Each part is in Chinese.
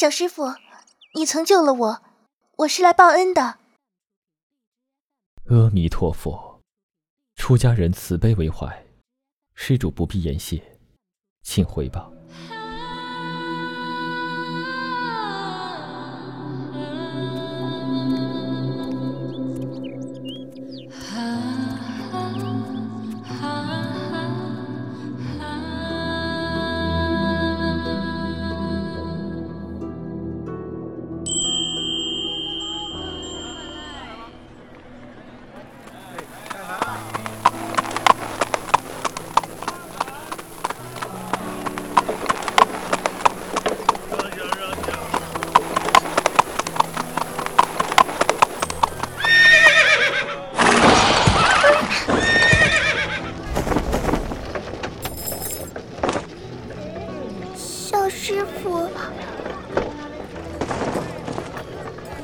小师傅，你曾救了我，我是来报恩的。阿弥陀佛，出家人慈悲为怀，施主不必言谢，请回吧。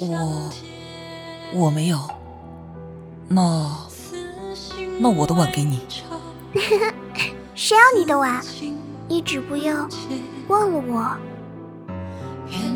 我我没有，那那我的碗给你。谁要你的碗？你只不要忘了我。眼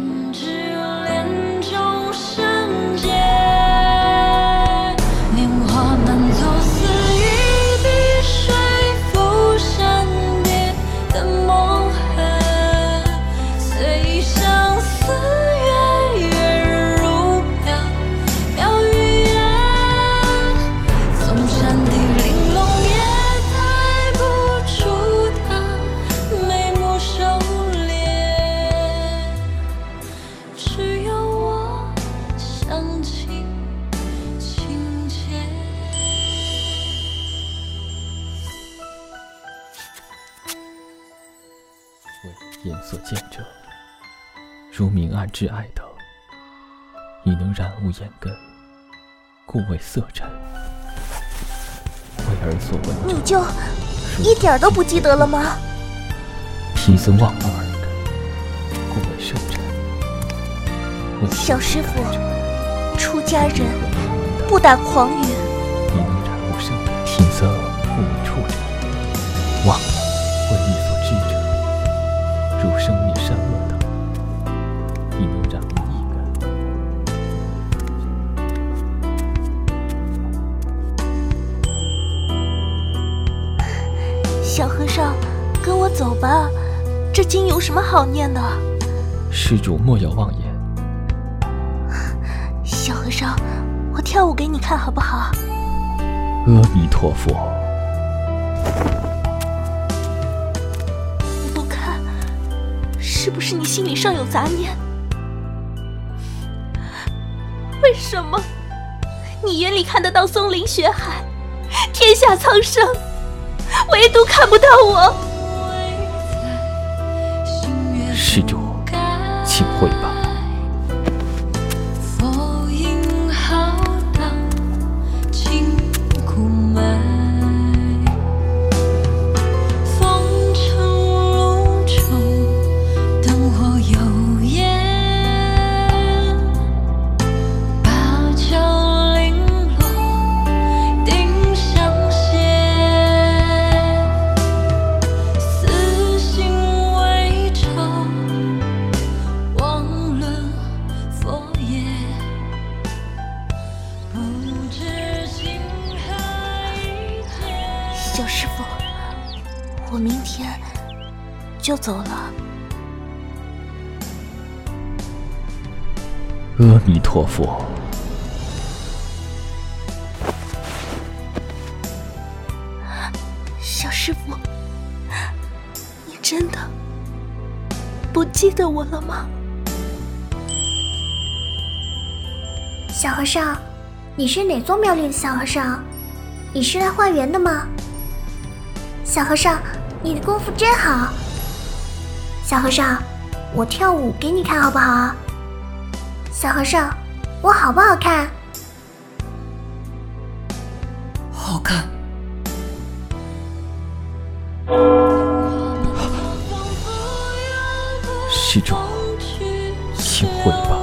所见者，如明暗之爱等，已能染污眼根，故为色尘。为儿所闻，你就一点都不记得了吗？贫僧忘了耳根，故为圣尘。小师傅，出家人不打诳语。你能染污圣尘，贫僧不为处者，忘了小和尚，跟我走吧，这经有什么好念的？施主莫要妄言。小和尚，我跳舞给你看好不好？阿弥陀佛。不看是不是你心里尚有杂念？为什么你眼里看得到松林雪海，天下苍生，唯独看不到我？施主，请回吧。小师傅，我明天就走了。阿弥陀佛。小师傅，你真的不记得我了吗？小和尚，你是哪座庙里的小和尚？你是来化缘的吗？小和尚，你的功夫真好。小和尚，我跳舞给你看好不好？小和尚，我好不好看？好看。施主，请回吧。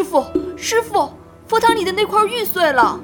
师傅，师傅，佛堂里的那块玉碎了。